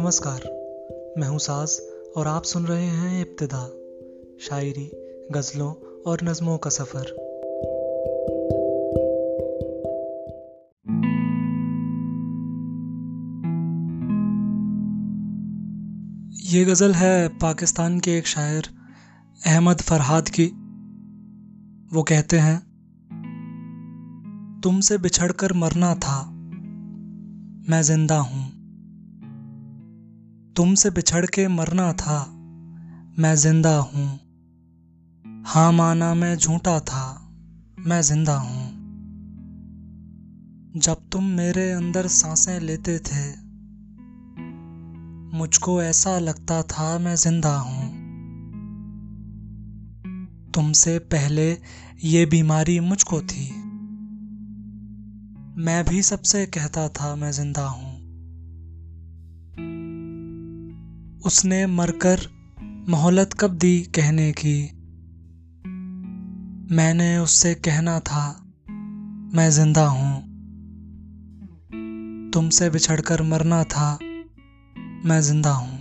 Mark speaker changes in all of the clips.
Speaker 1: نمسکار۔ میں ہوں ساز اور آپ سن رہے ہیں ابتدا، شاعری، غزلوں اور نظموں کا سفر۔ یہ غزل ہے پاکستان کے ایک شاعر احمد فرحاد کی۔ وہ کہتے ہیں، تم سے بچھڑ کر مرنا تھا، میں زندہ ہوں۔ تم سے بچھڑ کے مرنا تھا، میں زندہ ہوں۔ ہاں مانا میں جھوٹا تھا، میں زندہ ہوں۔ جب تم میرے اندر سانسیں لیتے تھے، مجھ کو ایسا لگتا تھا میں زندہ ہوں۔ تم سے پہلے یہ بیماری مجھ کو تھی۔ میں بھی سب سے کہتا تھا میں زندہ ہوں۔ اس نے مر کر مہلت کب دی کہنے کی؟ میں نے اس سے کہنا تھا، میں زندہ ہوں۔ تم سے بچھڑ کر مرنا تھا، میں زندہ ہوں۔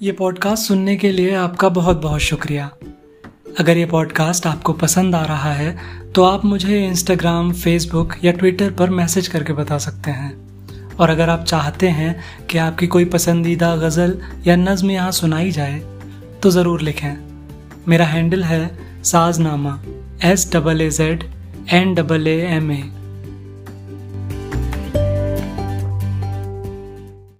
Speaker 1: یہ پوڈ کاسٹ سننے کے لیے آپ کا بہت بہت شکریہ۔ اگر یہ پوڈ کاسٹ آپ کو پسند آ رہا ہے، تو آپ مجھے انسٹاگرام فیس بک یا ٹویٹر پر میسج کر کے بتا سکتے ہیں۔ اور اگر آپ چاہتے ہیں کہ آپ کی کوئی پسندیدہ غزل یا نظم یہاں سنائی جائے، تو ضرور لکھیں۔ میرا ہینڈل ہے Saaz Naama S double A Z N double A M A